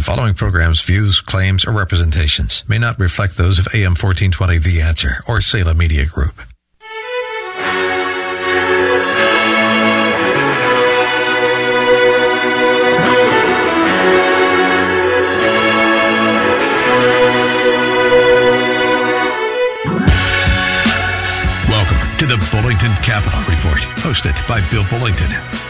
The following program's views, claims, or representations may not reflect those of AM 1420 The Answer or Salem Media Group. Welcome to the Bullington Capital Report, hosted by Bill Bullington.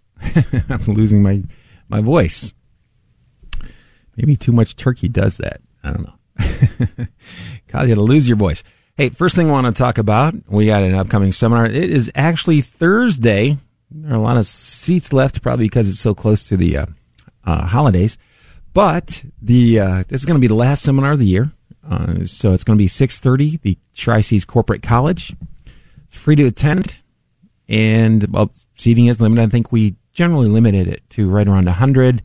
I'm losing my, my voice. Maybe too much turkey does that. I don't know. Cause you to lose your voice. Hey, first thing I want to talk about, we got an upcoming seminar. It is actually Thursday. There are a lot of seats left, probably because it's so close to the uh, uh, holidays. But the uh, this is going to be the last seminar of the year. Uh, so it's going to be 6.30, the Tri-C's Corporate College. It's free to attend, and well, seating is limited. I think we generally limited it to right around 100.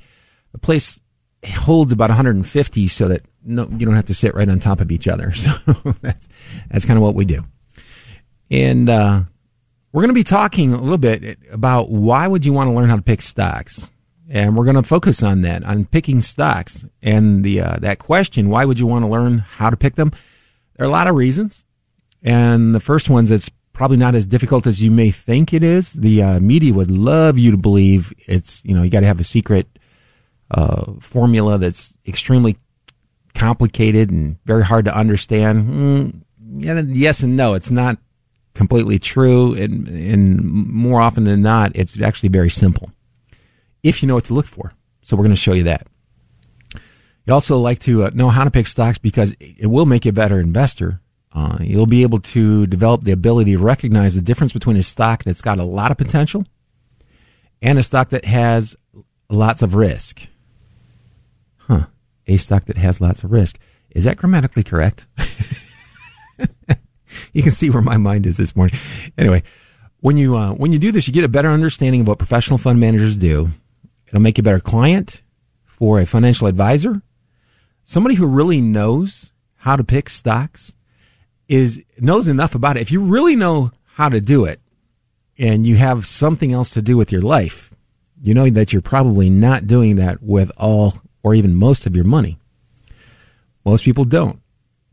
The place holds about 150, so that no, you don't have to sit right on top of each other. So that's that's kind of what we do. And uh, we're going to be talking a little bit about why would you want to learn how to pick stocks, and we're going to focus on that on picking stocks and the uh, that question: Why would you want to learn how to pick them? There are a lot of reasons, and the first one's it's probably not as difficult as you may think it is. The uh, media would love you to believe it's, you know, you got to have a secret uh, formula that's extremely complicated and very hard to understand. Mm, yeah, yes and no. It's not completely true, and, and more often than not, it's actually very simple if you know what to look for. So we're going to show you that. You'd also like to uh, know how to pick stocks because it will make you a better investor uh, you'll be able to develop the ability to recognize the difference between a stock that's got a lot of potential and a stock that has lots of risk. Huh. A stock that has lots of risk. Is that grammatically correct? you can see where my mind is this morning. Anyway, when you uh, when you do this, you get a better understanding of what professional fund managers do. It'll make you a better client for a financial advisor, somebody who really knows how to pick stocks is knows enough about it. If you really know how to do it and you have something else to do with your life, you know that you're probably not doing that with all or even most of your money. Most people don't.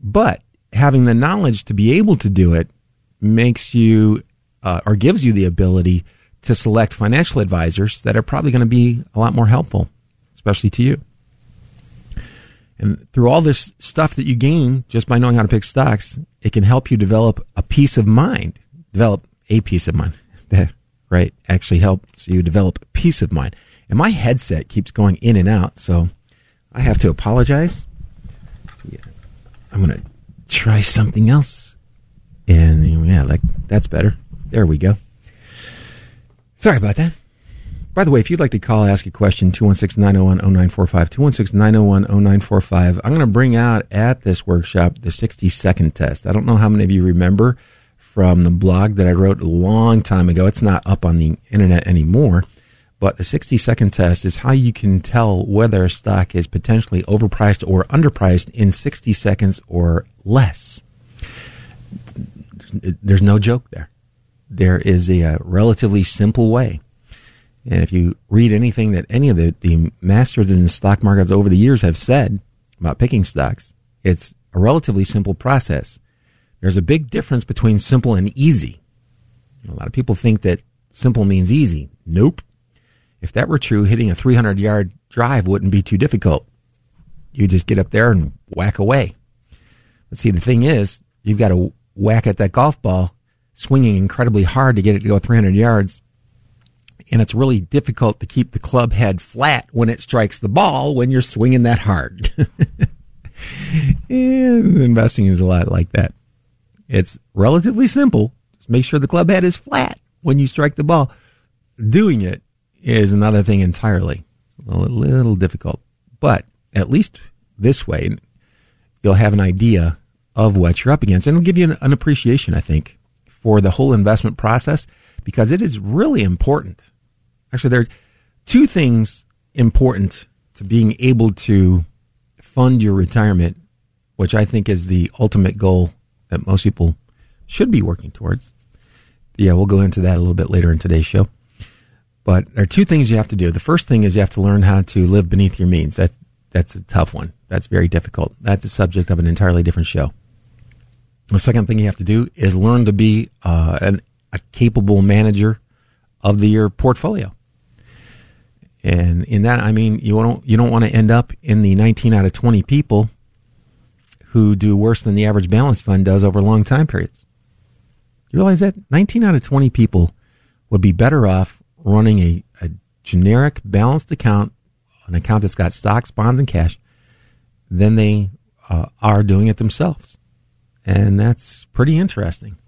But having the knowledge to be able to do it makes you uh, or gives you the ability to select financial advisors that are probably going to be a lot more helpful, especially to you. And through all this stuff that you gain just by knowing how to pick stocks, it can help you develop a peace of mind, develop a peace of mind. That, right, actually helps you develop peace of mind. And my headset keeps going in and out, so I have to apologize. Yeah. I'm going to try something else. And yeah, like that's better. There we go. Sorry about that. By the way, if you'd like to call, ask a question, 216-901-0945, 216-901-0945. I'm going to bring out at this workshop the 60 second test. I don't know how many of you remember from the blog that I wrote a long time ago. It's not up on the internet anymore, but the 60 second test is how you can tell whether a stock is potentially overpriced or underpriced in 60 seconds or less. There's no joke there. There is a, a relatively simple way and if you read anything that any of the, the masters in the stock markets over the years have said about picking stocks, it's a relatively simple process. There's a big difference between simple and easy. A lot of people think that simple means easy. Nope. If that were true, hitting a 300 yard drive wouldn't be too difficult. You just get up there and whack away. But see, the thing is, you've got to whack at that golf ball, swinging incredibly hard to get it to go 300 yards. And it's really difficult to keep the club head flat when it strikes the ball when you're swinging that hard. investing is a lot like that. It's relatively simple. Just make sure the club head is flat when you strike the ball. Doing it is another thing entirely. A little difficult. But at least this way, you'll have an idea of what you're up against. And it'll give you an, an appreciation, I think, for the whole investment process because it is really important. Actually, there are two things important to being able to fund your retirement, which I think is the ultimate goal that most people should be working towards. Yeah, we'll go into that a little bit later in today's show. But there are two things you have to do. The first thing is you have to learn how to live beneath your means. That that's a tough one. That's very difficult. That's the subject of an entirely different show. The second thing you have to do is learn to be uh, an, a capable manager of the, your portfolio. And in that, I mean, you don't you don't want to end up in the 19 out of 20 people who do worse than the average balance fund does over long time periods. You realize that 19 out of 20 people would be better off running a, a generic balanced account an account that's got stocks, bonds, and cash than they uh, are doing it themselves. And that's pretty interesting.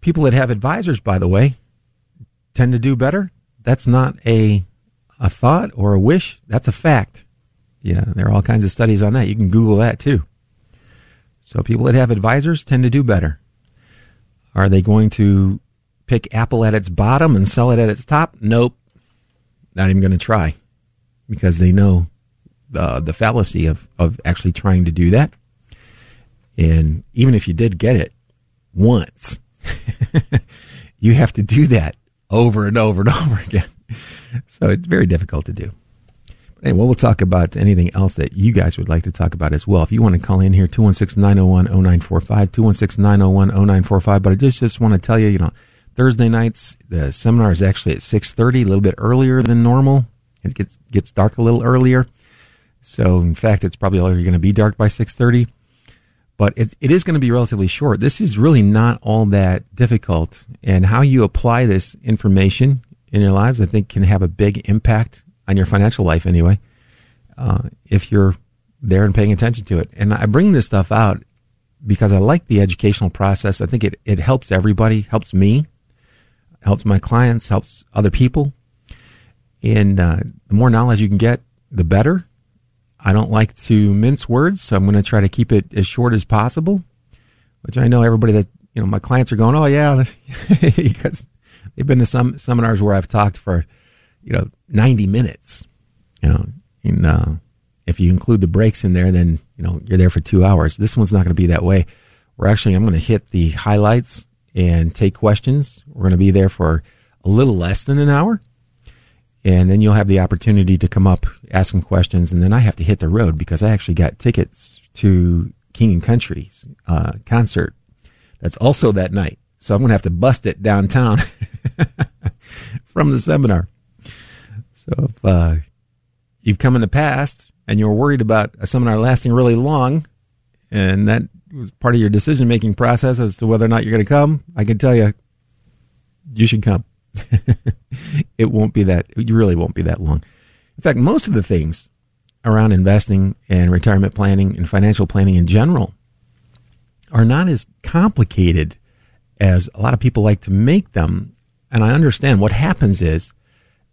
People that have advisors, by the way, tend to do better. That's not a, a thought or a wish. That's a fact. Yeah, there are all kinds of studies on that. You can Google that too. So people that have advisors tend to do better. Are they going to pick Apple at its bottom and sell it at its top? Nope. Not even going to try because they know the the fallacy of of actually trying to do that. And even if you did get it once, you have to do that over and over and over again. So it's very difficult to do. But anyway, we'll talk about anything else that you guys would like to talk about as well. If you want to call in here, 216-901-0945, 216-901-0945. But I just, just want to tell you, you know, Thursday nights, the seminar is actually at 6.30, a little bit earlier than normal. It gets gets dark a little earlier. So in fact, it's probably already going to be dark by 6:30. But it, it is going to be relatively short. This is really not all that difficult. And how you apply this information in your lives, I think, can have a big impact on your financial life anyway, uh, if you're there and paying attention to it. And I bring this stuff out because I like the educational process. I think it, it helps everybody, helps me, helps my clients, helps other people. And uh, the more knowledge you can get, the better. I don't like to mince words, so I'm going to try to keep it as short as possible. Which I know everybody that you know my clients are going, oh yeah, they've been to some seminars where I've talked for you know 90 minutes. You know, and uh, if you include the breaks in there, then you know you're there for two hours. This one's not going to be that way. We're actually I'm going to hit the highlights and take questions. We're going to be there for a little less than an hour and then you'll have the opportunity to come up, ask some questions, and then I have to hit the road because I actually got tickets to King and Country's uh, concert. That's also that night, so I'm going to have to bust it downtown from the seminar. So if uh, you've come in the past and you're worried about a seminar lasting really long, and that was part of your decision making process as to whether or not you're going to come, I can tell you, you should come. it won't be that, you really won't be that long. In fact, most of the things around investing and retirement planning and financial planning in general are not as complicated as a lot of people like to make them. And I understand what happens is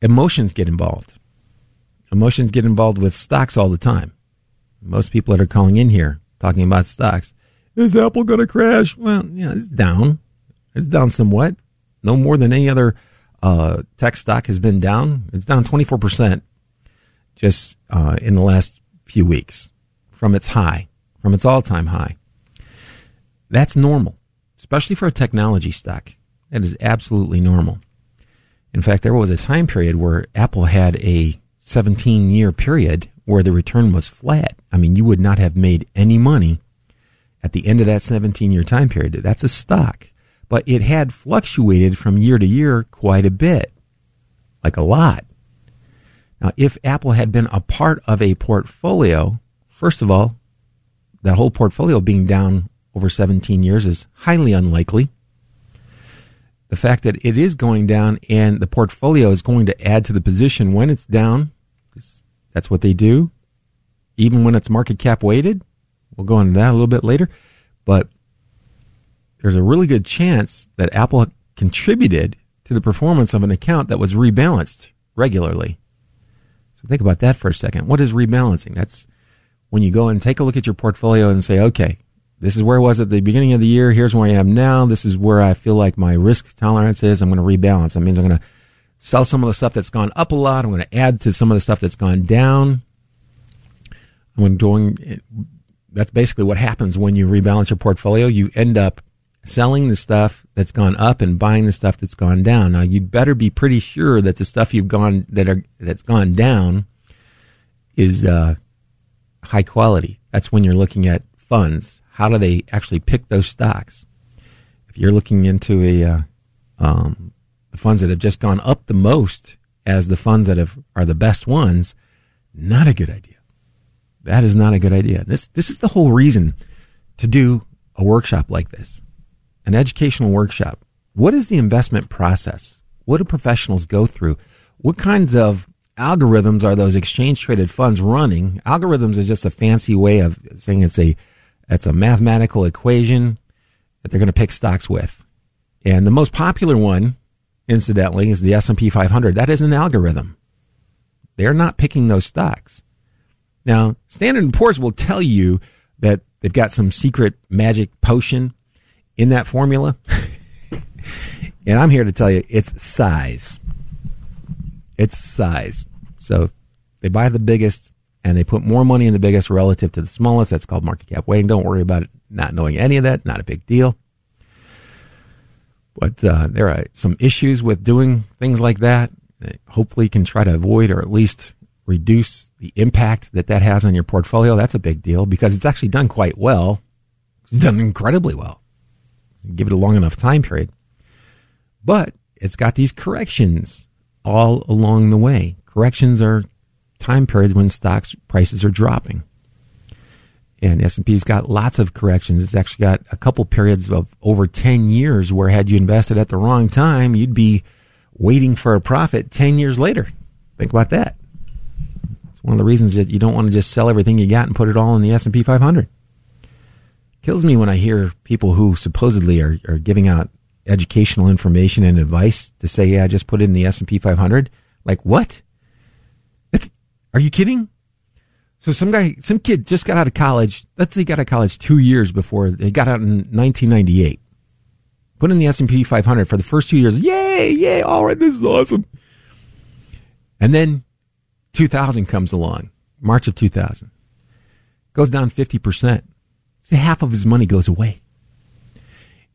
emotions get involved. Emotions get involved with stocks all the time. Most people that are calling in here talking about stocks. Is Apple going to crash? Well, yeah, it's down. It's down somewhat. No more than any other uh, tech stock has been down. It's down 24% just uh, in the last few weeks from its high, from its all time high. That's normal, especially for a technology stock. That is absolutely normal. In fact, there was a time period where Apple had a 17 year period where the return was flat. I mean, you would not have made any money at the end of that 17 year time period. That's a stock but it had fluctuated from year to year quite a bit, like a lot. Now, if Apple had been a part of a portfolio first of all, that whole portfolio being down over 17 years is highly unlikely. The fact that it is going down and the portfolio is going to add to the position when it's down, that's what they do, even when it's market cap weighted. We'll go into that a little bit later. But there's a really good chance that Apple contributed to the performance of an account that was rebalanced regularly. So think about that for a second. What is rebalancing? That's when you go and take a look at your portfolio and say, okay, this is where I was at the beginning of the year. Here's where I am now. This is where I feel like my risk tolerance is. I'm going to rebalance. That means I'm going to sell some of the stuff that's gone up a lot. I'm going to add to some of the stuff that's gone down. I'm that's basically what happens when you rebalance your portfolio. You end up selling the stuff that's gone up and buying the stuff that's gone down. Now you'd better be pretty sure that the stuff you've gone that are that's gone down is uh, high quality. That's when you're looking at funds. How do they actually pick those stocks? If you're looking into a uh, um, the funds that have just gone up the most as the funds that have are the best ones, not a good idea. That is not a good idea. This this is the whole reason to do a workshop like this an educational workshop. What is the investment process? What do professionals go through? What kinds of algorithms are those exchange traded funds running? Algorithms is just a fancy way of saying it's a it's a mathematical equation that they're going to pick stocks with. And the most popular one, incidentally, is the S&P 500. That is an algorithm. They're not picking those stocks. Now, Standard & Poor's will tell you that they've got some secret magic potion in that formula. and I'm here to tell you it's size. It's size. So they buy the biggest and they put more money in the biggest relative to the smallest. That's called market cap weighting. Don't worry about it not knowing any of that. Not a big deal. But uh, there are some issues with doing things like that. Hopefully, can try to avoid or at least reduce the impact that that has on your portfolio. That's a big deal because it's actually done quite well. It's done incredibly well give it a long enough time period. But it's got these corrections all along the way. Corrections are time periods when stocks prices are dropping. And S&P's got lots of corrections. It's actually got a couple periods of over 10 years where had you invested at the wrong time, you'd be waiting for a profit 10 years later. Think about that. It's one of the reasons that you don't want to just sell everything you got and put it all in the S&P 500 kills me when I hear people who supposedly are, are giving out educational information and advice to say, yeah, just put it in the S&P 500. Like, what? Are you kidding? So some guy, some kid just got out of college. Let's say he got out of college two years before he got out in 1998. Put in the S&P 500 for the first two years. Yay, yay. All right. This is awesome. And then 2000 comes along, March of 2000. Goes down 50% half of his money goes away.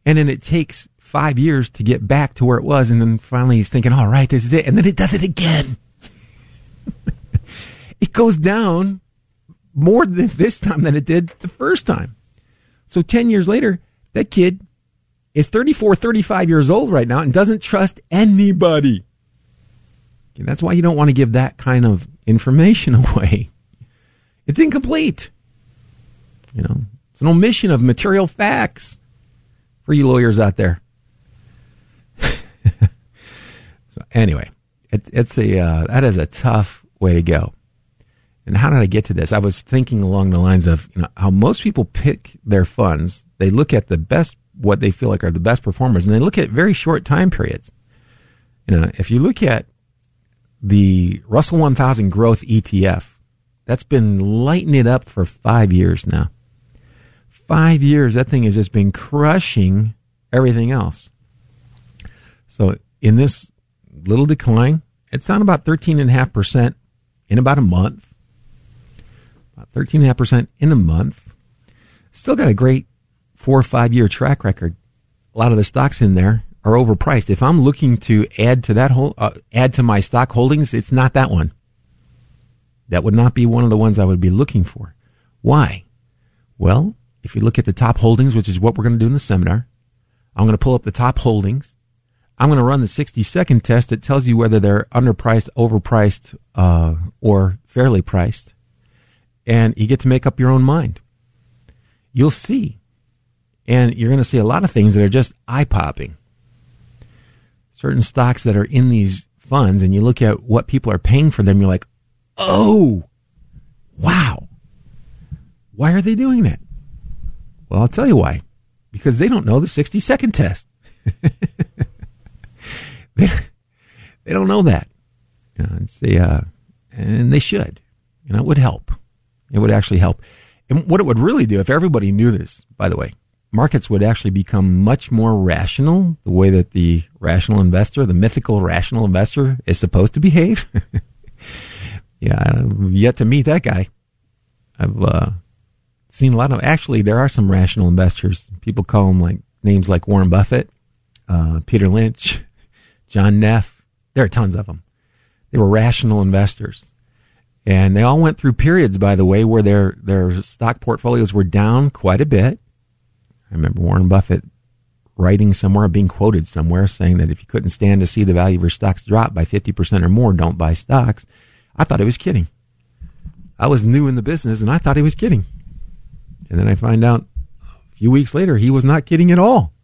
And then it takes five years to get back to where it was. And then finally he's thinking, all right, this is it. And then it does it again. it goes down more than this time than it did the first time. So 10 years later, that kid is 34, 35 years old right now and doesn't trust anybody. That's why you don't want to give that kind of information away. It's incomplete. You know, it's an omission of material facts for you lawyers out there. so anyway, it, it's a uh, that is a tough way to go. And how did I get to this? I was thinking along the lines of you know how most people pick their funds. They look at the best, what they feel like are the best performers, and they look at very short time periods. You know, if you look at the Russell 1000 Growth ETF, that's been lighting it up for five years now five years, that thing has just been crushing everything else. So in this little decline, it's down about 13.5% in about a month. About 13.5% in a month. Still got a great four or five year track record. A lot of the stocks in there are overpriced. If I'm looking to add to that whole, uh, add to my stock holdings, it's not that one. That would not be one of the ones I would be looking for. Why? Well, if you look at the top holdings, which is what we're going to do in the seminar, I'm going to pull up the top holdings. I'm going to run the 60 second test that tells you whether they're underpriced, overpriced, uh, or fairly priced. And you get to make up your own mind. You'll see. And you're going to see a lot of things that are just eye popping. Certain stocks that are in these funds, and you look at what people are paying for them, you're like, oh, wow. Why are they doing that? Well, I'll tell you why. Because they don't know the 60 second test. they, don't know that. You know, it's uh, and they should. You know, it would help. It would actually help. And what it would really do, if everybody knew this, by the way, markets would actually become much more rational, the way that the rational investor, the mythical rational investor, is supposed to behave. yeah, I've yet to meet that guy. I've uh, seen a lot of. Actually, there are some rational investors. People call them like names like Warren Buffett, uh, Peter Lynch, John Neff. There are tons of them. They were rational investors. And they all went through periods, by the way, where their, their stock portfolios were down quite a bit. I remember Warren Buffett writing somewhere, being quoted somewhere, saying that if you couldn't stand to see the value of your stocks drop by 50% or more, don't buy stocks. I thought he was kidding. I was new in the business and I thought he was kidding. And then I find out a few weeks later, he was not kidding at all.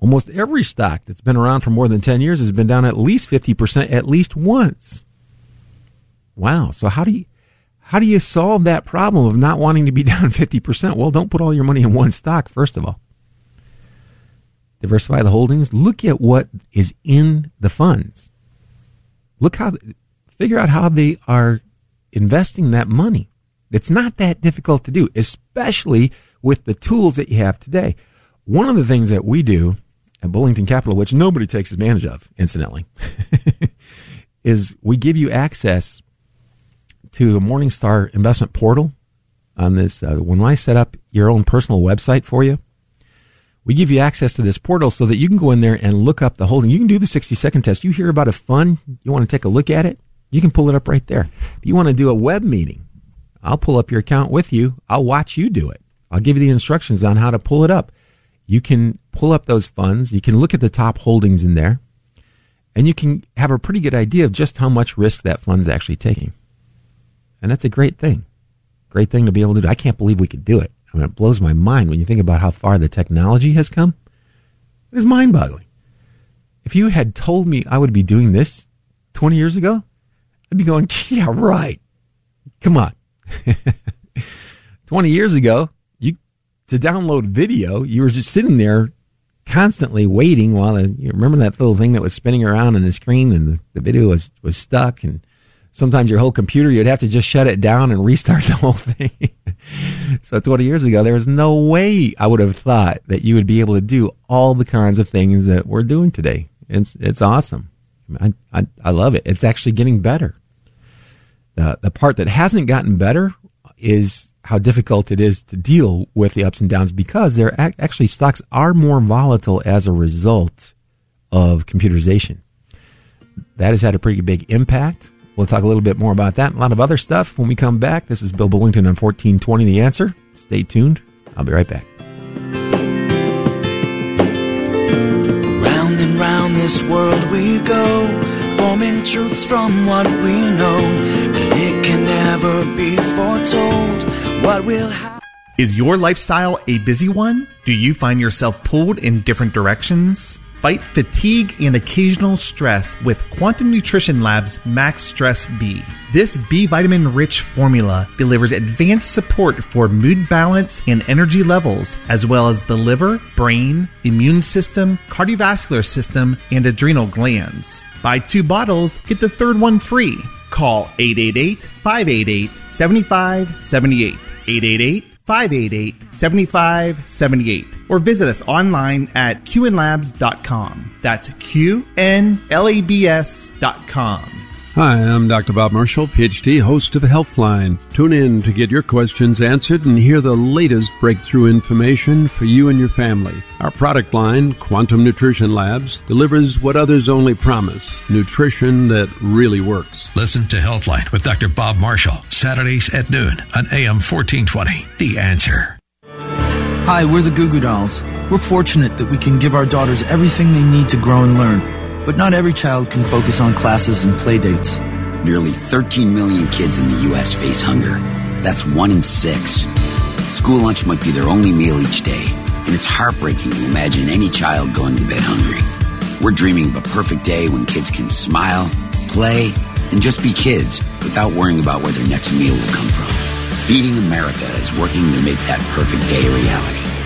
Almost every stock that's been around for more than 10 years has been down at least 50% at least once. Wow. So how do you, how do you solve that problem of not wanting to be down 50%? Well, don't put all your money in one stock, first of all. Diversify the holdings. Look at what is in the funds. Look how, figure out how they are investing that money. It's not that difficult to do, especially with the tools that you have today. One of the things that we do at Bullington Capital, which nobody takes advantage of, incidentally, is we give you access to Morningstar investment portal on this. Uh, when I set up your own personal website for you, we give you access to this portal so that you can go in there and look up the holding. You can do the 60 second test. You hear about a fund, you want to take a look at it, you can pull it up right there. If you want to do a web meeting, I'll pull up your account with you. I'll watch you do it. I'll give you the instructions on how to pull it up. You can pull up those funds. You can look at the top holdings in there and you can have a pretty good idea of just how much risk that fund's actually taking. And that's a great thing. Great thing to be able to do. I can't believe we could do it. I mean, it blows my mind when you think about how far the technology has come. It is mind boggling. If you had told me I would be doing this 20 years ago, I'd be going, yeah, right. Come on. 20 years ago, you, to download video, you were just sitting there constantly waiting while the, you remember that little thing that was spinning around on the screen and the, the video was, was stuck and sometimes your whole computer, you'd have to just shut it down and restart the whole thing. so 20 years ago, there was no way I would have thought that you would be able to do all the kinds of things that we're doing today. It's, it's awesome. I, I, I love it. It's actually getting better. The, the part that hasn't gotten better is how difficult it is to deal with the ups and downs because they're actually stocks are more volatile as a result of computerization. That has had a pretty big impact We'll talk a little bit more about that and a lot of other stuff when we come back. This is Bill Bullington on 1420 The Answer. Stay tuned. I'll be right back. Round and round this world we go, forming truths from what we know. But it can never be foretold what will happen. Is your lifestyle a busy one? Do you find yourself pulled in different directions? Fight fatigue and occasional stress with Quantum Nutrition Lab's Max Stress B. This B vitamin rich formula delivers advanced support for mood balance and energy levels, as well as the liver, brain, immune system, cardiovascular system, and adrenal glands. Buy two bottles, get the third one free. Call 888 588 7578. 888 588 7578 or visit us online at qnlabs.com. That's qnlabs.com. Hi, I'm Dr. Bob Marshall, PhD, host of Healthline. Tune in to get your questions answered and hear the latest breakthrough information for you and your family. Our product line, Quantum Nutrition Labs, delivers what others only promise nutrition that really works. Listen to Healthline with Dr. Bob Marshall, Saturdays at noon on AM 1420. The answer. Hi, we're the Goo Goo Dolls. We're fortunate that we can give our daughters everything they need to grow and learn. But not every child can focus on classes and play dates. Nearly 13 million kids in the U.S. face hunger. That's one in six. School lunch might be their only meal each day, and it's heartbreaking to imagine any child going to bed hungry. We're dreaming of a perfect day when kids can smile, play, and just be kids without worrying about where their next meal will come from. Feeding America is working to make that perfect day a reality.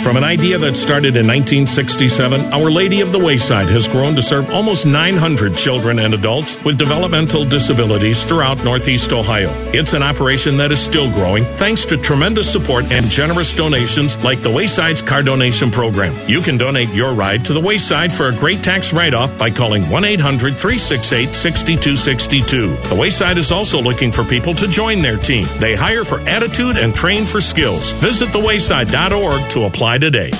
From an idea that started in 1967, Our Lady of the Wayside has grown to serve almost 900 children and adults with developmental disabilities throughout Northeast Ohio. It's an operation that is still growing thanks to tremendous support and generous donations like the Wayside's car donation program. You can donate your ride to the Wayside for a great tax write off by calling 1 800 368 6262. The Wayside is also looking for people to join their team. They hire for attitude and train for skills. Visit thewayside.org to apply apply today.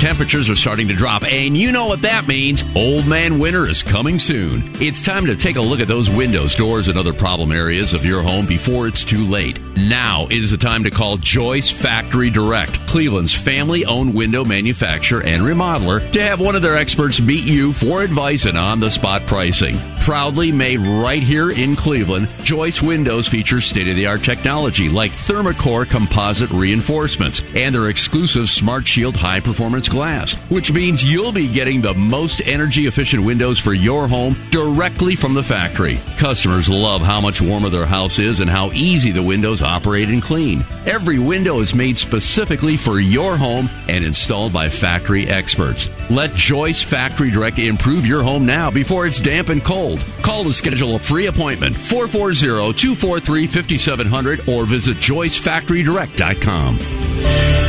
Temperatures are starting to drop, and you know what that means. Old man winter is coming soon. It's time to take a look at those windows, doors, and other problem areas of your home before it's too late. Now is the time to call Joyce Factory Direct, Cleveland's family owned window manufacturer and remodeler, to have one of their experts meet you for advice and on the spot pricing. Proudly made right here in Cleveland, Joyce Windows features state of the art technology like Thermacore composite reinforcements and their exclusive Smart Shield high performance glass, which means you'll be getting the most energy efficient windows for your home directly from the factory. Customers love how much warmer their house is and how easy the windows operate and clean. Every window is made specifically for your home and installed by factory experts. Let Joyce Factory Direct improve your home now before it's damp and cold. Call to schedule a free appointment 440 243 5700 or visit joycefactorydirect.com.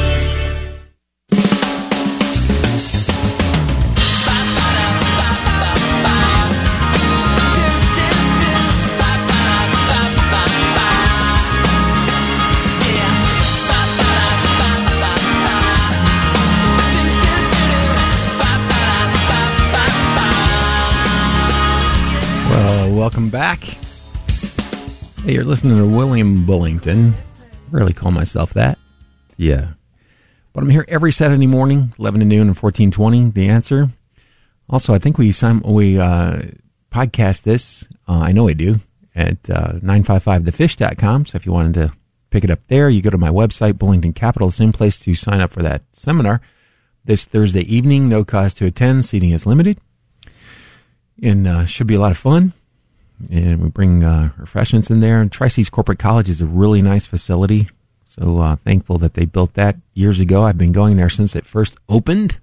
back. Hey, you're listening to William Bullington. Rarely call myself that. Yeah. But I'm here every Saturday morning, 11 to noon and 1420. The answer. Also, I think we we uh, podcast this. Uh, I know I do at uh, 955thefish.com. So if you wanted to pick it up there, you go to my website, Bullington Capital, same place to sign up for that seminar this Thursday evening. No cost to attend. Seating is limited and uh, should be a lot of fun. And we bring uh, refreshments in there. And Tri Cities Corporate College is a really nice facility. So uh, thankful that they built that years ago. I've been going there since it first opened,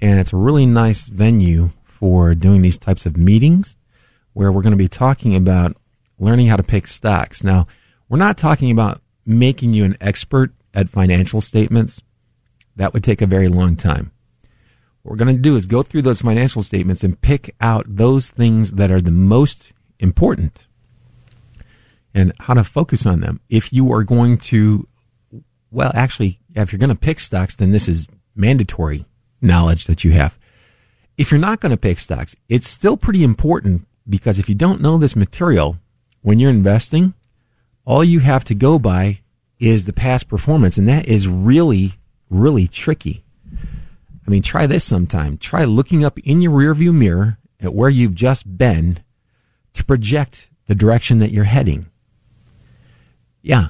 and it's a really nice venue for doing these types of meetings, where we're going to be talking about learning how to pick stocks. Now, we're not talking about making you an expert at financial statements. That would take a very long time. What we're going to do is go through those financial statements and pick out those things that are the most important and how to focus on them. If you are going to, well, actually, if you're going to pick stocks, then this is mandatory knowledge that you have. If you're not going to pick stocks, it's still pretty important because if you don't know this material when you're investing, all you have to go by is the past performance. And that is really, really tricky. I mean, try this sometime. Try looking up in your rearview mirror at where you've just been to project the direction that you're heading. Yeah,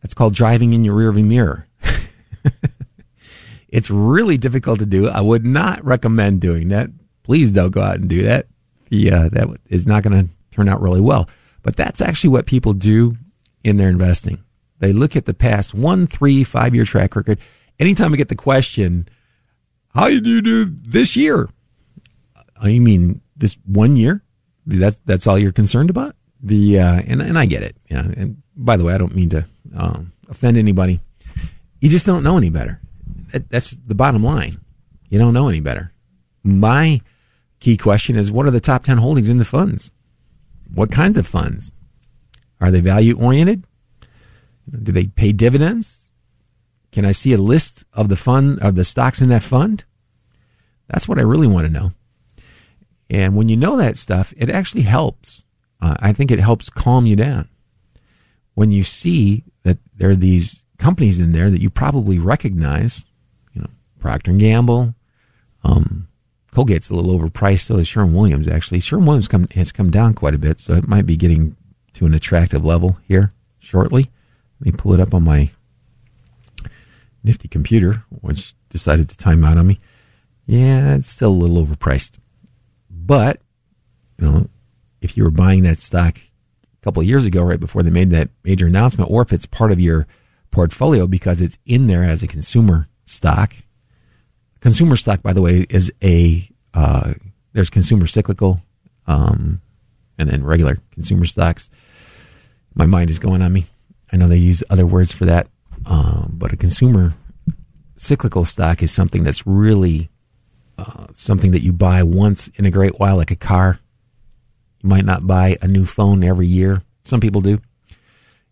that's called driving in your rearview mirror. it's really difficult to do. I would not recommend doing that. Please don't go out and do that. Yeah, uh, that is not going to turn out really well. But that's actually what people do in their investing. They look at the past one, three, five year track record. Anytime I get the question, how did you do this year? I mean, this one year? That's that's all you're concerned about. The uh, and and I get it. You know, and by the way, I don't mean to um, offend anybody. You just don't know any better. That, that's the bottom line. You don't know any better. My key question is: What are the top ten holdings in the funds? What kinds of funds? Are they value oriented? Do they pay dividends? Can I see a list of the fund of the stocks in that fund? That's what I really want to know. And when you know that stuff, it actually helps. Uh, I think it helps calm you down. When you see that there are these companies in there that you probably recognize, you know, Procter and Gamble, um, Colgate's a little overpriced. So is Sherwin Williams actually. Sherwin Williams come, has come down quite a bit, so it might be getting to an attractive level here shortly. Let me pull it up on my nifty computer, which decided to time out on me. Yeah, it's still a little overpriced. But, you know, if you were buying that stock a couple of years ago, right before they made that major announcement, or if it's part of your portfolio because it's in there as a consumer stock. Consumer stock, by the way, is a, uh, there's consumer cyclical, um, and then regular consumer stocks. My mind is going on me. I know they use other words for that, um, but a consumer cyclical stock is something that's really uh, something that you buy once in a great while, like a car. You might not buy a new phone every year. Some people do. You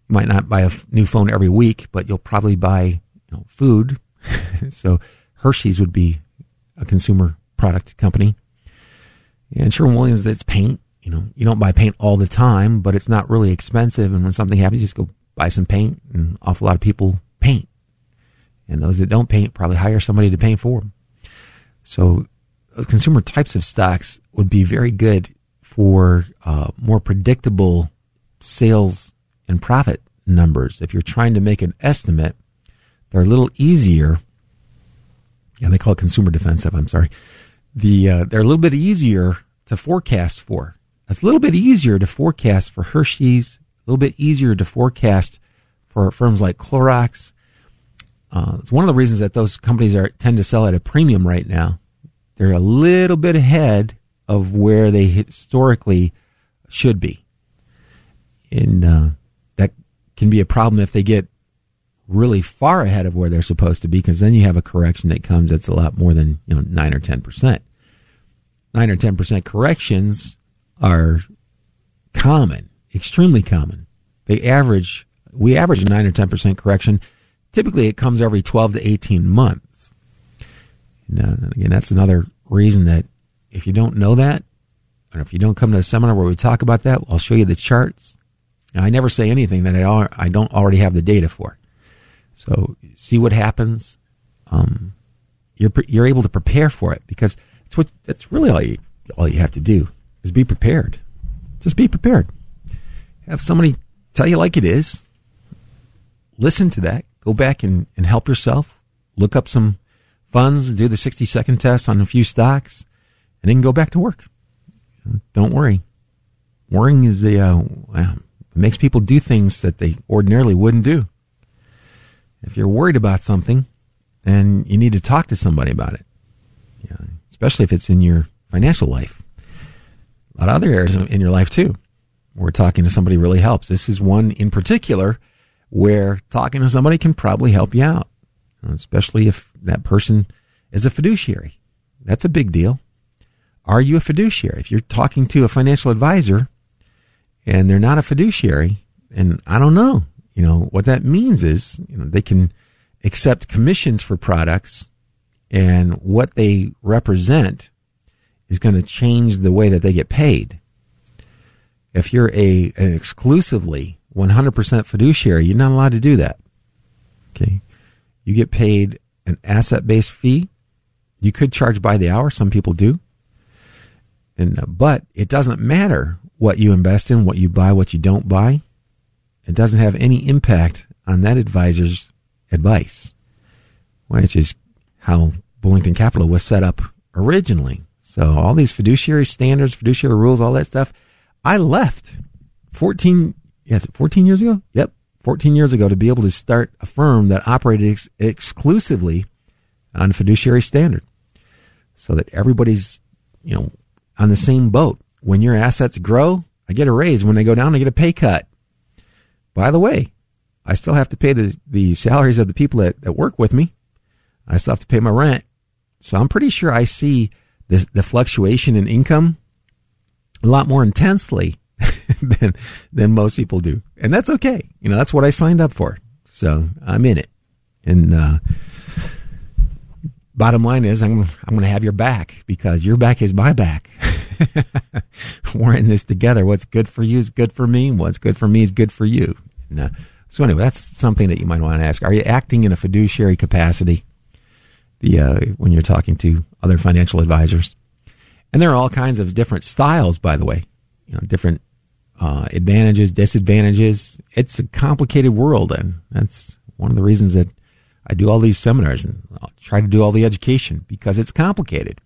might not buy a f- new phone every week, but you'll probably buy you know, food. so Hershey's would be a consumer product company. And Sherwin Williams, that's paint. You know, you don't buy paint all the time, but it's not really expensive. And when something happens, you just go buy some paint. And an awful lot of people paint. And those that don't paint probably hire somebody to paint for them. So consumer types of stocks would be very good for uh, more predictable sales and profit numbers. If you're trying to make an estimate, they're a little easier. Yeah, they call it consumer defensive. I'm sorry. The uh, they're a little bit easier to forecast for. It's a little bit easier to forecast for Hershey's. A little bit easier to forecast for firms like Clorox uh, it's one of the reasons that those companies are tend to sell at a premium right now. They're a little bit ahead of where they historically should be, and uh, that can be a problem if they get really far ahead of where they're supposed to be, because then you have a correction that comes that's a lot more than you know nine or ten percent. Nine or ten percent corrections are common, extremely common. They average we average a nine or ten percent correction Typically, it comes every 12 to 18 months. And again, that's another reason that if you don't know that, or if you don't come to a seminar where we talk about that, I'll show you the charts. Now, I never say anything that I, I don't already have the data for. So see what happens. Um, you're you're able to prepare for it because it's what that's really all you all you have to do is be prepared. Just be prepared. Have somebody tell you like it is. Listen to that go back and, and help yourself. Look up some funds, do the 60 second test on a few stocks, and then go back to work. Don't worry. Worrying is a, uh, it makes people do things that they ordinarily wouldn't do. If you're worried about something, then you need to talk to somebody about it. Yeah, especially if it's in your financial life. A lot of other areas in your life too, where talking to somebody really helps. This is one in particular where talking to somebody can probably help you out, especially if that person is a fiduciary. That's a big deal. Are you a fiduciary? If you're talking to a financial advisor and they're not a fiduciary, and I don't know, you know, what that means is, you know, they can accept commissions for products and what they represent is going to change the way that they get paid. If you're a an exclusively 100% fiduciary, you're not allowed to do that. Okay. You get paid an asset based fee. You could charge by the hour. Some people do. And, uh, but it doesn't matter what you invest in, what you buy, what you don't buy. It doesn't have any impact on that advisor's advice, which is how Bullington Capital was set up originally. So all these fiduciary standards, fiduciary rules, all that stuff, I left 14 yes, 14 years ago? Yep, 14 years ago to be able to start a firm that operated ex- exclusively on fiduciary standard so that everybody's, you know, on the same boat. When your assets grow, I get a raise. When they go down, I get a pay cut. By the way, I still have to pay the, the salaries of the people that, that work with me. I still have to pay my rent. So I'm pretty sure I see the, the fluctuation in income a lot more intensely than than most people do, and that's okay. You know, that's what I signed up for. So I'm in it. And uh, bottom line is, I'm I'm going to have your back because your back is my back. We're in this together. What's good for you is good for me. What's good for me is good for you. And, uh, so anyway, that's something that you might want to ask. Are you acting in a fiduciary capacity? The uh, when you're talking to other financial advisors, and there are all kinds of different styles, by the way. You know, different uh, advantages, disadvantages. It's a complicated world, and that's one of the reasons that I do all these seminars and I'll try to do all the education because it's complicated.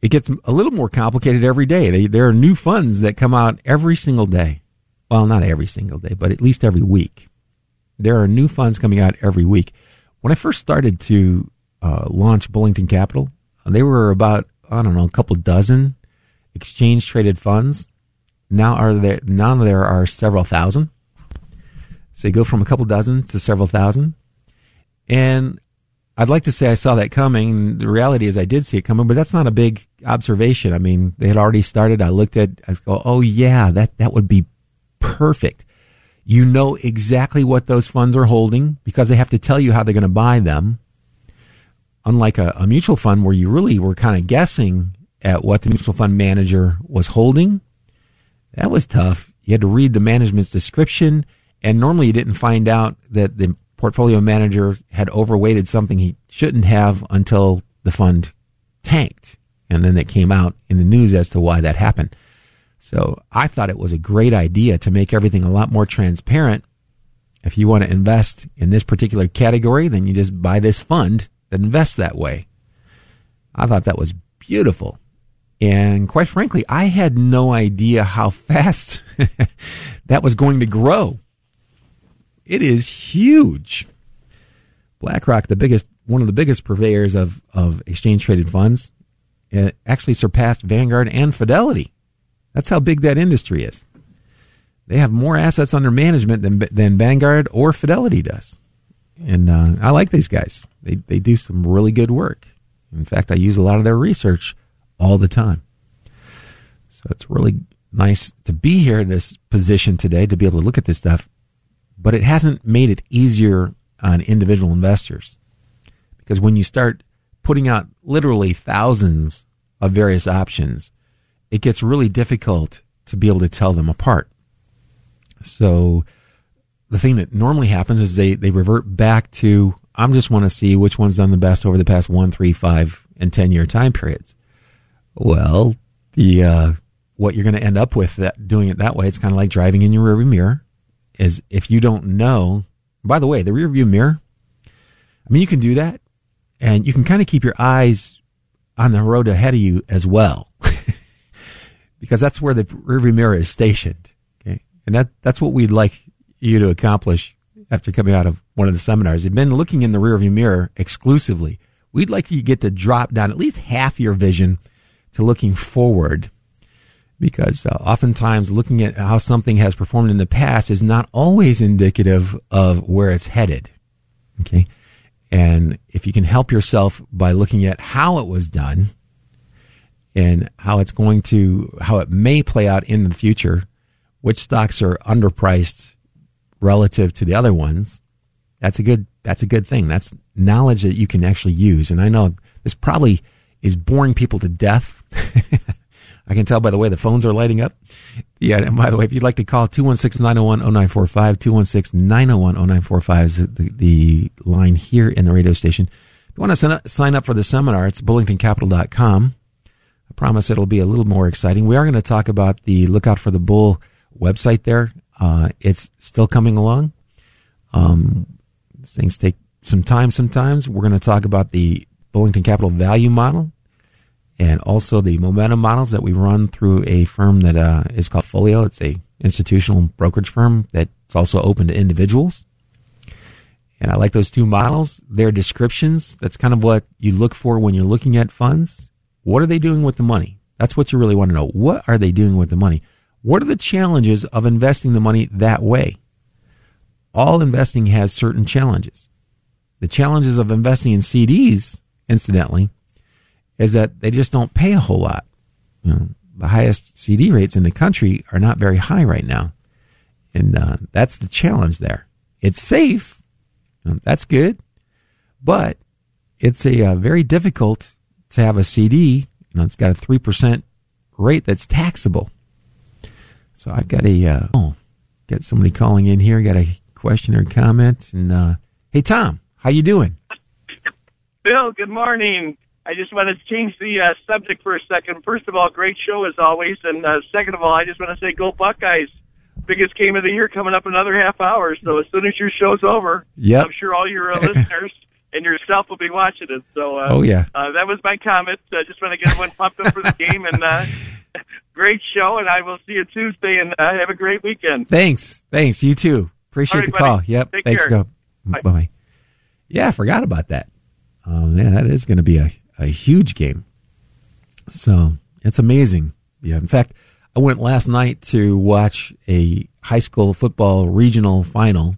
It gets a little more complicated every day. They, there are new funds that come out every single day. Well, not every single day, but at least every week. There are new funds coming out every week. When I first started to uh, launch Bullington Capital, they were about, I don't know, a couple dozen exchange traded funds. Now are there, now there are several thousand. So you go from a couple dozen to several thousand. And I'd like to say I saw that coming. The reality is I did see it coming, but that's not a big observation. I mean, they had already started. I looked at, I go, oh yeah, that, that would be perfect. You know exactly what those funds are holding because they have to tell you how they're going to buy them. Unlike a, a mutual fund where you really were kind of guessing at what the mutual fund manager was holding, that was tough. You had to read the management's description and normally you didn't find out that the portfolio manager had overweighted something he shouldn't have until the fund tanked. And then it came out in the news as to why that happened. So I thought it was a great idea to make everything a lot more transparent. If you want to invest in this particular category, then you just buy this fund that invests that way. I thought that was beautiful. And quite frankly, I had no idea how fast that was going to grow. It is huge. BlackRock, the biggest, one of the biggest purveyors of, of exchange traded funds, eh, actually surpassed Vanguard and Fidelity. That's how big that industry is. They have more assets under management than than Vanguard or Fidelity does, and uh, I like these guys. They they do some really good work. In fact, I use a lot of their research all the time. So it's really nice to be here in this position today to be able to look at this stuff but it hasn't made it easier on individual investors. Because when you start putting out literally thousands of various options, it gets really difficult to be able to tell them apart. So the thing that normally happens is they, they revert back to, I'm just want to see which one's done the best over the past one, three, five, and 10 year time periods. Well, the, uh, what you're going to end up with that doing it that way, it's kind of like driving in your rearview mirror is if you don't know, by the way, the rear view mirror, I mean, you can do that and you can kind of keep your eyes on the road ahead of you as well. because that's where the rear view mirror is stationed. Okay. And that, that's what we'd like you to accomplish after coming out of one of the seminars. You've been looking in the rearview mirror exclusively. We'd like you to get to drop down at least half your vision to looking forward because uh, oftentimes looking at how something has performed in the past is not always indicative of where it's headed. Okay. And if you can help yourself by looking at how it was done and how it's going to, how it may play out in the future, which stocks are underpriced relative to the other ones, that's a good, that's a good thing. That's knowledge that you can actually use. And I know this probably is boring people to death. I can tell by the way the phones are lighting up. Yeah, and by the way, if you'd like to call 216-901-0945, 216-901-0945 is the, the line here in the radio station. If you want to sign up for the seminar, it's bullingtoncapital.com. I promise it'll be a little more exciting. We are going to talk about the Lookout for the Bull website there. Uh, it's still coming along. Um, things take some time sometimes. We're going to talk about the Bullington Capital Value Model and also the momentum models that we run through a firm that uh, is called Folio. It's a institutional brokerage firm that's also open to individuals. And I like those two models. Their descriptions, that's kind of what you look for when you're looking at funds. What are they doing with the money? That's what you really want to know. What are they doing with the money? What are the challenges of investing the money that way? All investing has certain challenges. The challenges of investing in CDs, incidentally, is that they just don't pay a whole lot. You know, the highest CD rates in the country are not very high right now. And uh, that's the challenge there. It's safe. That's good. But it's a uh, very difficult to have a CD. You know, it's got a 3% rate that's taxable. So I've got a, uh, oh, got somebody calling in here. Got a question or comment. And, uh, hey, Tom, how you doing? Bill, good morning. I just want to change the uh, subject for a second. First of all, great show as always. And uh, second of all, I just want to say go Buckeyes. Biggest game of the year coming up another half hour. So as soon as your show's over, yep. I'm sure all your uh, listeners and yourself will be watching it. So, uh, oh yeah, uh, that was my comment. I uh, just want to get everyone pumped up for the game and uh, great show. And I will see you Tuesday. And uh, have a great weekend. Thanks, thanks. You too. Appreciate right, the buddy. call. Yep. Take thanks. care. Go. Bye. Bye. Yeah, I forgot about that. Oh man, that is going to be a, a huge game. So it's amazing. Yeah. In fact, I went last night to watch a high school football regional final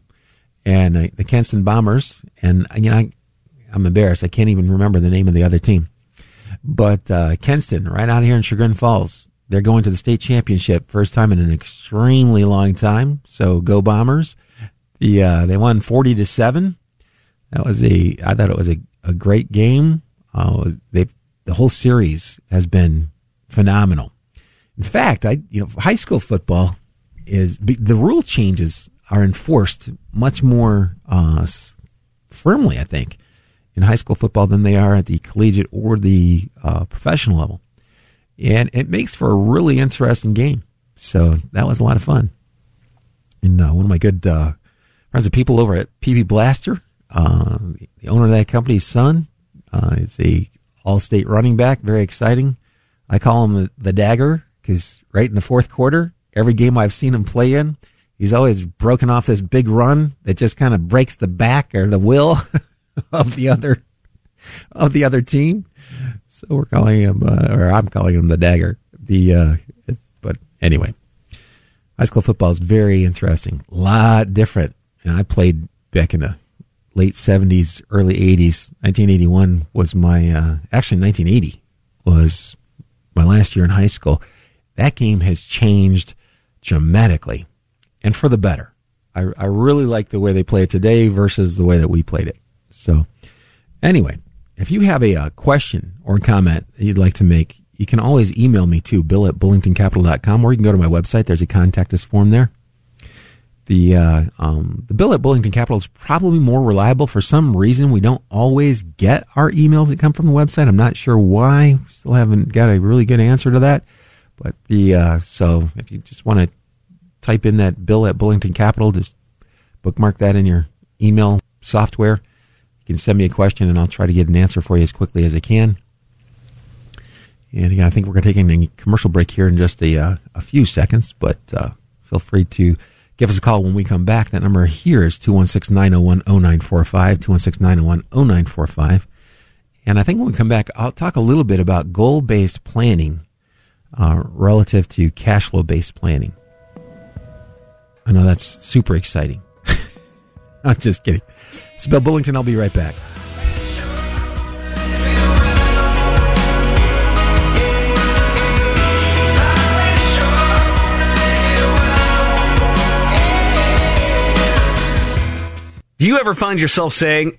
and uh, the Kenston Bombers. And, you know, I, I'm embarrassed. I can't even remember the name of the other team. But uh, Kenston, right out here in Chagrin Falls, they're going to the state championship first time in an extremely long time. So go Bombers. The uh, they won forty to seven. That was a I thought it was a, a great game. Uh, they the whole series has been phenomenal. In fact, I you know high school football is the rule changes are enforced much more uh, firmly. I think in high school football than they are at the collegiate or the uh, professional level. And it makes for a really interesting game. So that was a lot of fun. And uh, one of my good uh, friends of people over at PB Blaster, uh, the owner of that company's son, uh, is a all-state running back. Very exciting. I call him the, the dagger because right in the fourth quarter, every game I've seen him play in, he's always broken off this big run that just kind of breaks the back or the will of the other of the other team. So we're calling him, uh, or I'm calling him the dagger. The uh, but anyway, high school football is very interesting, a lot different. And I played back in the late '70s, early '80s. 1981 was my uh, actually 1980 was my last year in high school. That game has changed dramatically, and for the better. I, I really like the way they play it today versus the way that we played it. So, anyway, if you have a, uh, question or a comment that you'd like to make, you can always email me to bill at bullingtoncapital.com or you can go to my website. There's a contact us form there. The, uh, um, the bill at Bullington Capital is probably more reliable. For some reason, we don't always get our emails that come from the website. I'm not sure why. Still haven't got a really good answer to that. But the, uh, so if you just want to type in that bill at Bullington Capital, just bookmark that in your email software. You can send me a question and I'll try to get an answer for you as quickly as I can. And again, I think we're going to take a commercial break here in just a, uh, a few seconds, but uh, feel free to give us a call when we come back. That number here is 216-901-0945, 216-901-0945. And I think when we come back, I'll talk a little bit about goal-based planning uh, relative to cash flow-based planning. I know that's super exciting. I'm just kidding. It's Bill Bullington. I'll be right back. Do you ever find yourself saying,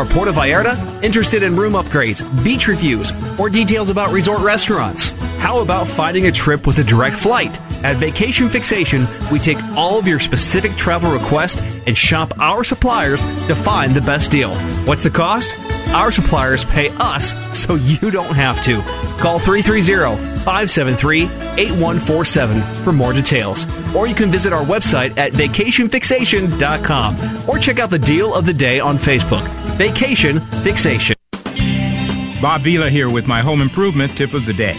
or Puerto Vallarta? Interested in room upgrades, beach reviews, or details about resort restaurants? How about finding a trip with a direct flight? At Vacation Fixation, we take all of your specific travel requests and shop our suppliers to find the best deal. What's the cost? Our suppliers pay us so you don't have to. Call 330-573-8147 for more details. Or you can visit our website at vacationfixation.com or check out the deal of the day on Facebook. Vacation Fixation. Bob Vila here with my home improvement tip of the day.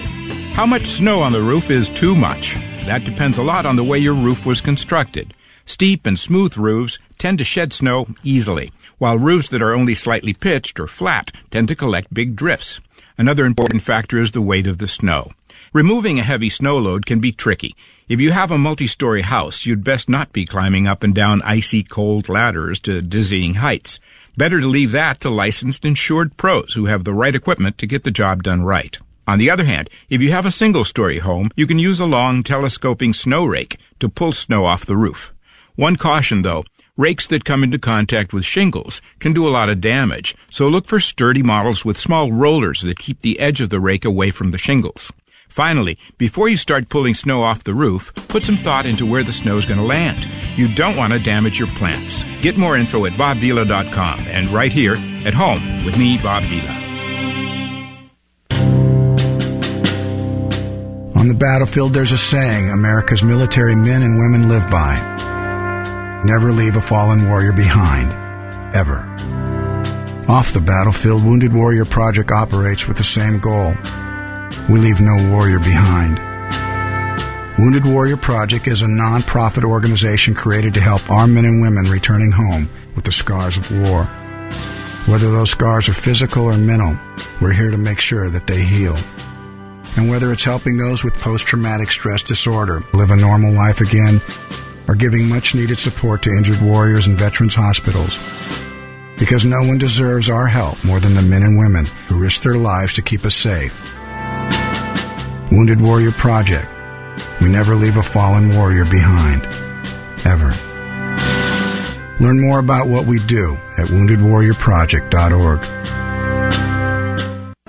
How much snow on the roof is too much? That depends a lot on the way your roof was constructed. Steep and smooth roofs tend to shed snow easily, while roofs that are only slightly pitched or flat tend to collect big drifts. Another important factor is the weight of the snow. Removing a heavy snow load can be tricky. If you have a multi-story house, you'd best not be climbing up and down icy cold ladders to dizzying heights. Better to leave that to licensed insured pros who have the right equipment to get the job done right. On the other hand, if you have a single story home, you can use a long telescoping snow rake to pull snow off the roof. One caution though, rakes that come into contact with shingles can do a lot of damage, so look for sturdy models with small rollers that keep the edge of the rake away from the shingles. Finally, before you start pulling snow off the roof, put some thought into where the snow is going to land. You don't want to damage your plants. Get more info at bobvila.com and right here at home with me, Bob Vila. On the battlefield, there's a saying America's military men and women live by Never leave a fallen warrior behind, ever. Off the battlefield, Wounded Warrior Project operates with the same goal we leave no warrior behind. Wounded Warrior Project is a non-profit organization created to help our men and women returning home with the scars of war. Whether those scars are physical or mental, we're here to make sure that they heal. And whether it's helping those with post-traumatic stress disorder live a normal life again, or giving much needed support to injured warriors in veterans hospitals, because no one deserves our help more than the men and women who risk their lives to keep us safe. Wounded Warrior Project. We never leave a fallen warrior behind. Ever. Learn more about what we do at woundedwarriorproject.org.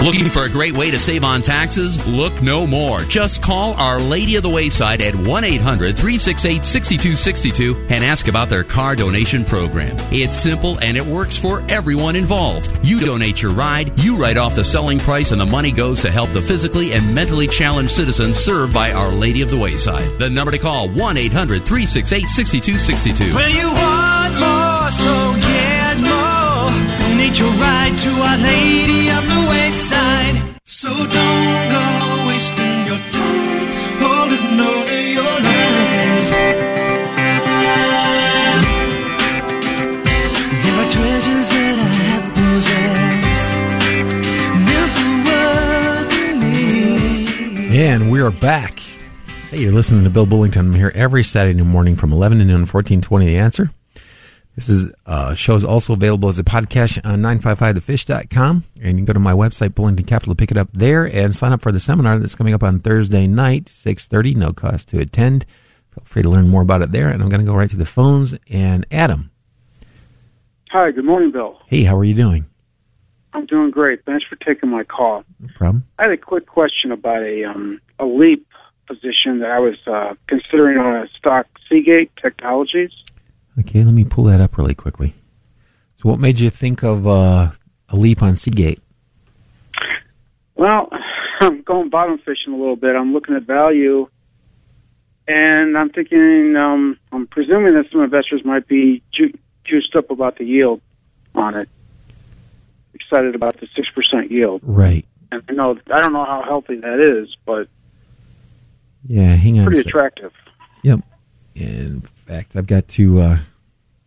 Looking for a great way to save on taxes? Look no more. Just call Our Lady of the Wayside at 1 800 368 6262 and ask about their car donation program. It's simple and it works for everyone involved. You donate your ride, you write off the selling price, and the money goes to help the physically and mentally challenged citizens served by Our Lady of the Wayside. The number to call 1 800 368 6262. We are back. Hey, you're listening to Bill Bullington. I'm here every Saturday morning from 11 to noon, 1420 The Answer. This is uh, show is also available as a podcast on 955thefish.com. And you can go to my website, Bullington Capital, to pick it up there and sign up for the seminar that's coming up on Thursday night, 6.30, no cost to attend. Feel free to learn more about it there. And I'm going to go right to the phones. And Adam, Hi, good morning, Bill. hey, how are you doing? I'm doing great. Thanks for taking my call. No problem. I had a quick question about a um, a leap position that I was uh, considering on a stock Seagate Technologies. Okay, let me pull that up really quickly. So what made you think of uh, a leap on Seagate? Well, I'm going bottom fishing a little bit. I'm looking at value, and I'm thinking, um, I'm presuming that some investors might be ju- juiced up about the yield on it. Excited about the six percent yield, Right. and I know I don't know how healthy that is, but Yeah, hang on. pretty attractive. Yep. In fact, I've got to uh,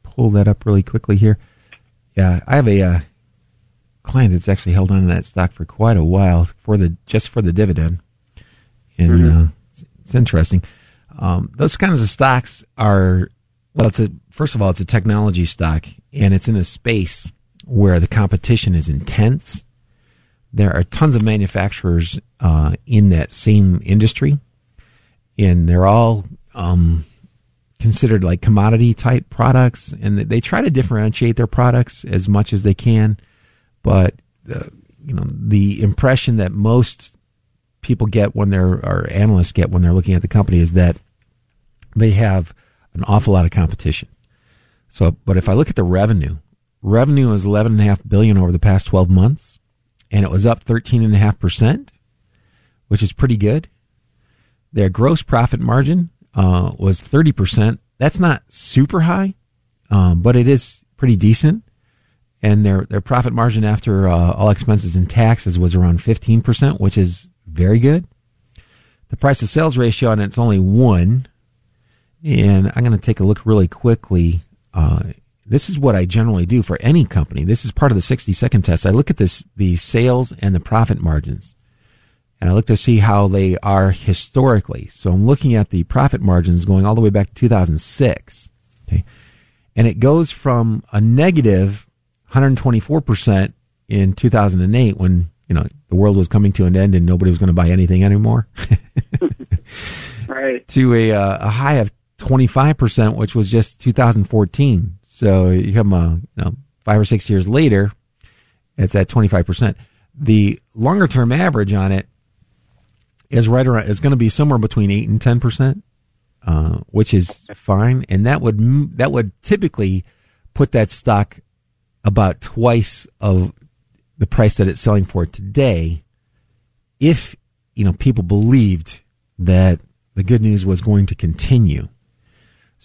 pull that up really quickly here. Yeah, I have a uh, client that's actually held on to that stock for quite a while for the just for the dividend, and uh, it's, it's interesting. Um, those kinds of stocks are well. It's a first of all, it's a technology stock, and it's in a space where the competition is intense. There are tons of manufacturers uh, in that same industry, and they're all um, considered like commodity type products, and they try to differentiate their products as much as they can. But uh, you know, the impression that most people get when they're or analysts get when they're looking at the company is that they have an awful lot of competition. So, but if I look at the revenue, revenue was eleven and a half billion over the past twelve months, and it was up thirteen and a half percent, which is pretty good. Their gross profit margin uh, was 30%. That's not super high, um, but it is pretty decent. And their, their profit margin after uh, all expenses and taxes was around 15%, which is very good. The price to sales ratio and it's only one. And I'm going to take a look really quickly uh, this is what I generally do for any company. This is part of the 60 second test. I look at this, the sales and the profit margins and I look to see how they are historically. So I'm looking at the profit margins going all the way back to 2006. Okay. And it goes from a negative 124% in 2008 when, you know, the world was coming to an end and nobody was going to buy anything anymore. right. To a, uh, a high of 25%, which was just 2014. So you come, uh, you know, five or six years later, it's at 25%. The longer term average on it is right around, is going to be somewhere between eight and 10%, uh, which is fine. And that would, that would typically put that stock about twice of the price that it's selling for today. If, you know, people believed that the good news was going to continue.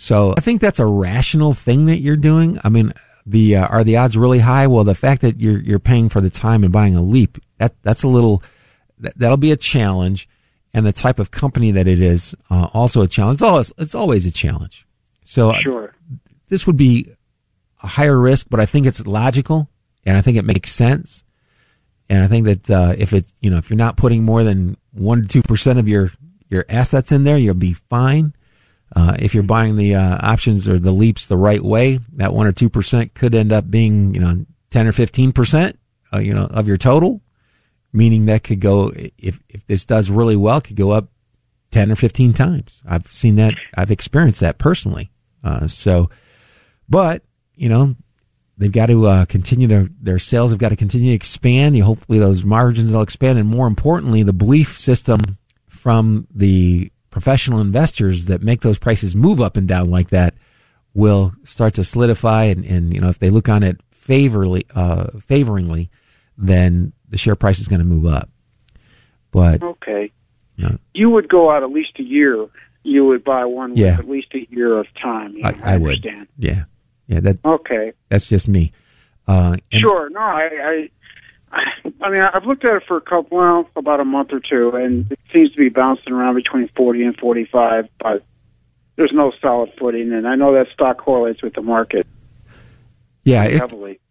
So I think that's a rational thing that you're doing. I mean, the uh, are the odds really high? Well, the fact that you're you're paying for the time and buying a leap that that's a little that, that'll be a challenge, and the type of company that it is uh, also a challenge. It's always it's always a challenge. So sure, this would be a higher risk, but I think it's logical and I think it makes sense. And I think that uh, if it you know if you're not putting more than one to two percent of your your assets in there, you'll be fine. Uh, if you're buying the uh, options or the leaps the right way, that one or two percent could end up being, you know, ten or fifteen percent, uh, you know, of your total. Meaning that could go if if this does really well, could go up ten or fifteen times. I've seen that. I've experienced that personally. Uh, so, but you know, they've got to uh, continue to their sales have got to continue to expand. You hopefully those margins will expand, and more importantly, the belief system from the professional investors that make those prices move up and down like that will start to solidify and, and you know if they look on it favorably uh, favoringly then the share price is going to move up. But okay. You, know, you would go out at least a year you would buy one Yeah. with at least a year of time. Yeah, I, I would. Understand. Yeah. Yeah that okay. that's just me. Uh, Sure. No, I, I, I mean, I've looked at it for a couple, well, about a month or two, and it seems to be bouncing around between 40 and 45, but there's no solid footing, and I know that stock correlates with the market yeah it-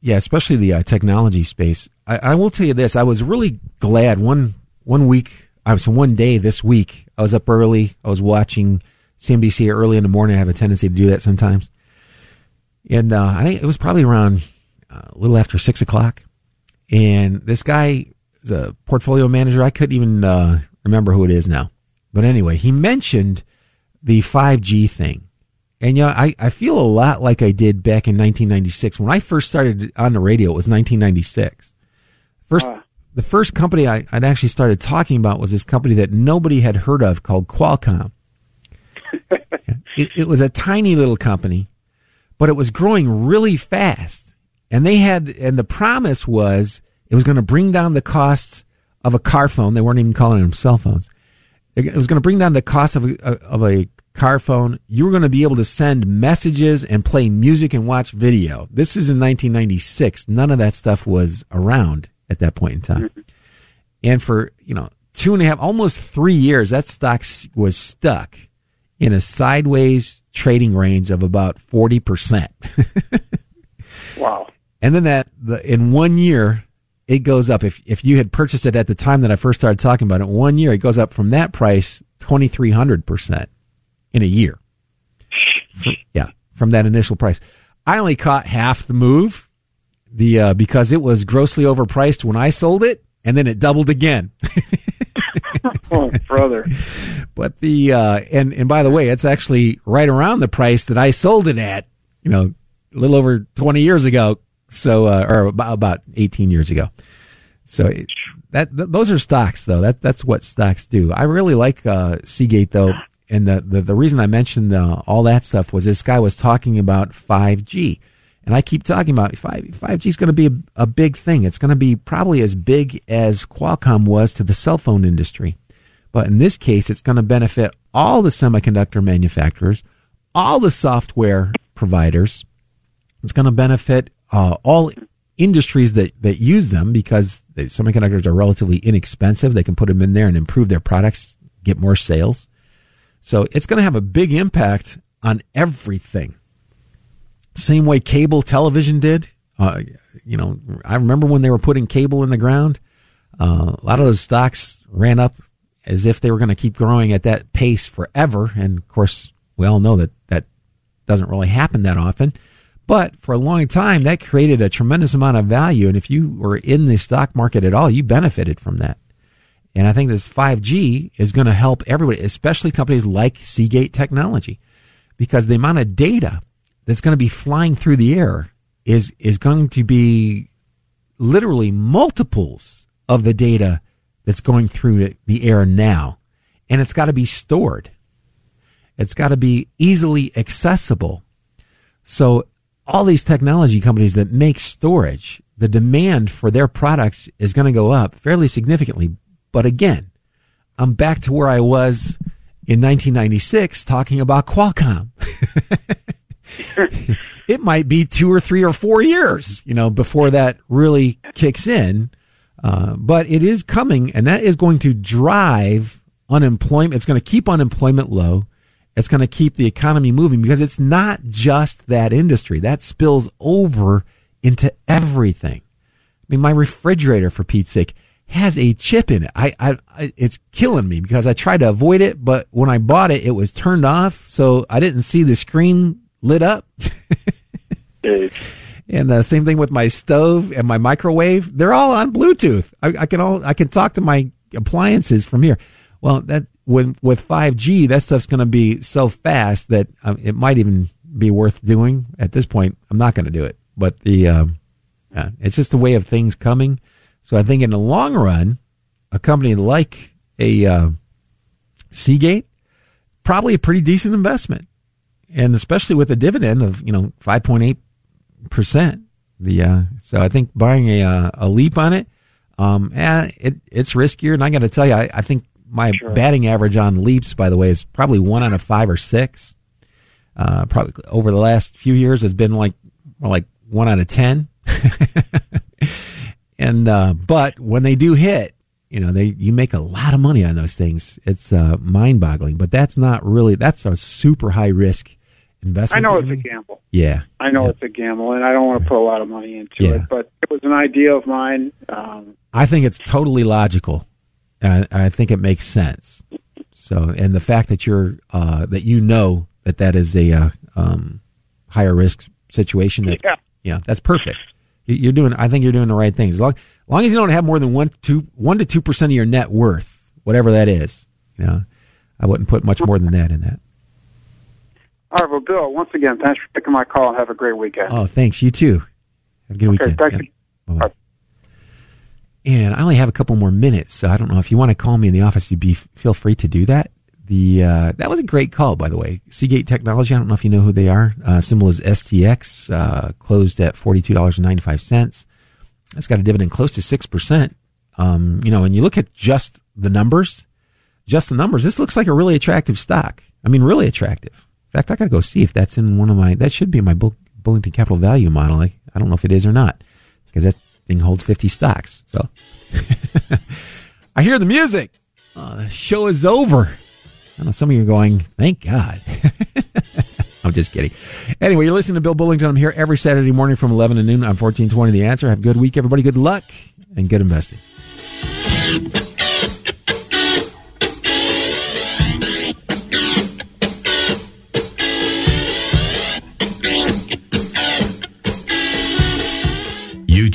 Yeah, especially the uh, technology space. I, I will tell you this: I was really glad one one week. I was one day this week. I was up early. I was watching CNBC early in the morning. I have a tendency to do that sometimes, and uh, I think it was probably around uh, a little after six o'clock. And this guy is a portfolio manager. I couldn't even uh, remember who it is now, but anyway, he mentioned the five G thing. And you know, I, I feel a lot like I did back in 1996. When I first started on the radio, it was 1996. First, the first company I, I'd actually started talking about was this company that nobody had heard of called Qualcomm. it, it was a tiny little company, but it was growing really fast. And they had, and the promise was it was going to bring down the costs of a car phone. They weren't even calling them cell phones. It was going to bring down the cost of a, of a car phone. You were going to be able to send messages and play music and watch video. This is in 1996. None of that stuff was around at that point in time. Mm-hmm. And for, you know, two and a half, almost three years, that stock was stuck in a sideways trading range of about 40%. Wow. And then that the, in one year, it goes up. If if you had purchased it at the time that I first started talking about it, one year it goes up from that price twenty three hundred percent in a year. Fr- yeah, from that initial price. I only caught half the move, the uh, because it was grossly overpriced when I sold it, and then it doubled again. oh, brother. But the uh, and and by the way, it's actually right around the price that I sold it at. You know, a little over twenty years ago. So uh, or about, about eighteen years ago. So that th- those are stocks though. That that's what stocks do. I really like uh, Seagate though, and the the, the reason I mentioned uh, all that stuff was this guy was talking about five G. And I keep talking about five five G is going to be a, a big thing. It's going to be probably as big as Qualcomm was to the cell phone industry. But in this case, it's going to benefit all the semiconductor manufacturers, all the software providers. It's going to benefit uh, all industries that, that use them because the semiconductors are relatively inexpensive. They can put them in there and improve their products, get more sales. So it's going to have a big impact on everything. same way cable television did. Uh, you know, I remember when they were putting cable in the ground. Uh, a lot of those stocks ran up as if they were going to keep growing at that pace forever. And of course, we all know that that doesn't really happen that often. But for a long time, that created a tremendous amount of value. And if you were in the stock market at all, you benefited from that. And I think this 5G is going to help everybody, especially companies like Seagate Technology, because the amount of data that's going to be flying through the air is, is going to be literally multiples of the data that's going through the air now. And it's got to be stored. It's got to be easily accessible. So all these technology companies that make storage, the demand for their products is going to go up fairly significantly. But again, I'm back to where I was in 1996 talking about Qualcomm. it might be two or three or four years, you know, before that really kicks in. Uh, but it is coming, and that is going to drive unemployment. It's going to keep unemployment low. It's going to keep the economy moving because it's not just that industry. That spills over into everything. I mean, my refrigerator, for Pete's sake, has a chip in it. I, I, I, it's killing me because I tried to avoid it, but when I bought it, it was turned off, so I didn't see the screen lit up. and uh, same thing with my stove and my microwave. They're all on Bluetooth. I, I can all I can talk to my appliances from here. Well, that with with 5G, that stuff's going to be so fast that um, it might even be worth doing. At this point, I'm not going to do it. But the um, uh, it's just the way of things coming. So I think in the long run, a company like a uh, Seagate probably a pretty decent investment, and especially with a dividend of you know 5.8 percent. The uh, so I think buying a uh, a leap on it, um, eh, it it's riskier, and I got to tell you, I, I think my sure. batting average on leaps, by the way, is probably one out of five or six. Uh, probably over the last few years, has been like like one out of ten. and uh, but when they do hit, you know, they you make a lot of money on those things. It's uh, mind boggling, but that's not really that's a super high risk investment. I know it's a gamble. Yeah, I know yeah. it's a gamble, and I don't want to put a lot of money into Yeah. it. But it was an idea of mine. Um, I think it's totally logical, and I, I think it makes sense. So, and the fact that you're uh, that you know that that is a uh, um, higher risk situation, that Yeah. yeah, that's perfect. You- You're doing. I think you're doing the right things. As long, as long as you don't have more than one, two, one to two percent of your net worth, whatever that is. You know, I wouldn't put much more than that in that. all right, well, Bill, once again, thanks for taking my call, and have a great weekend. Oh, thanks. You too. Have a good okay, weekend. thanks. Yeah. And I only have a couple more minutes, so I don't know if you want to call me in the office. You'd be feel free to do that. The uh, that was a great call, by the way. Seagate Technology. I don't know if you know who they are. Uh, symbol is STX. Uh, closed at forty two dollars and ninety five cents. It's got a dividend close to six percent. Um, you know, and you look at just the numbers, just the numbers. This looks like a really attractive stock. I mean, really attractive. In fact, I got to go see if that's in one of my. That should be in my Bull, Bullington Capital Value model. I, I don't know if it is or not because that thing holds fifty stocks. So I hear the music. Uh, the show is over. I know some of you are going, thank God. I'm just kidding. Anyway, you're listening to Bill Bullington. I'm here every Saturday morning from 11 to noon on 1420 The Answer. Have a good week, everybody. Good luck and good investing.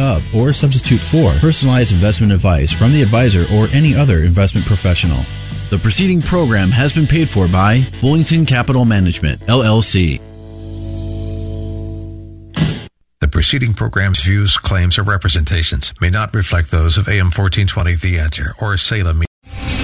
of or substitute for personalized investment advice from the advisor or any other investment professional. The preceding program has been paid for by Bullington Capital Management, LLC. The preceding program's views, claims, or representations may not reflect those of AM 1420 The Answer or Salem.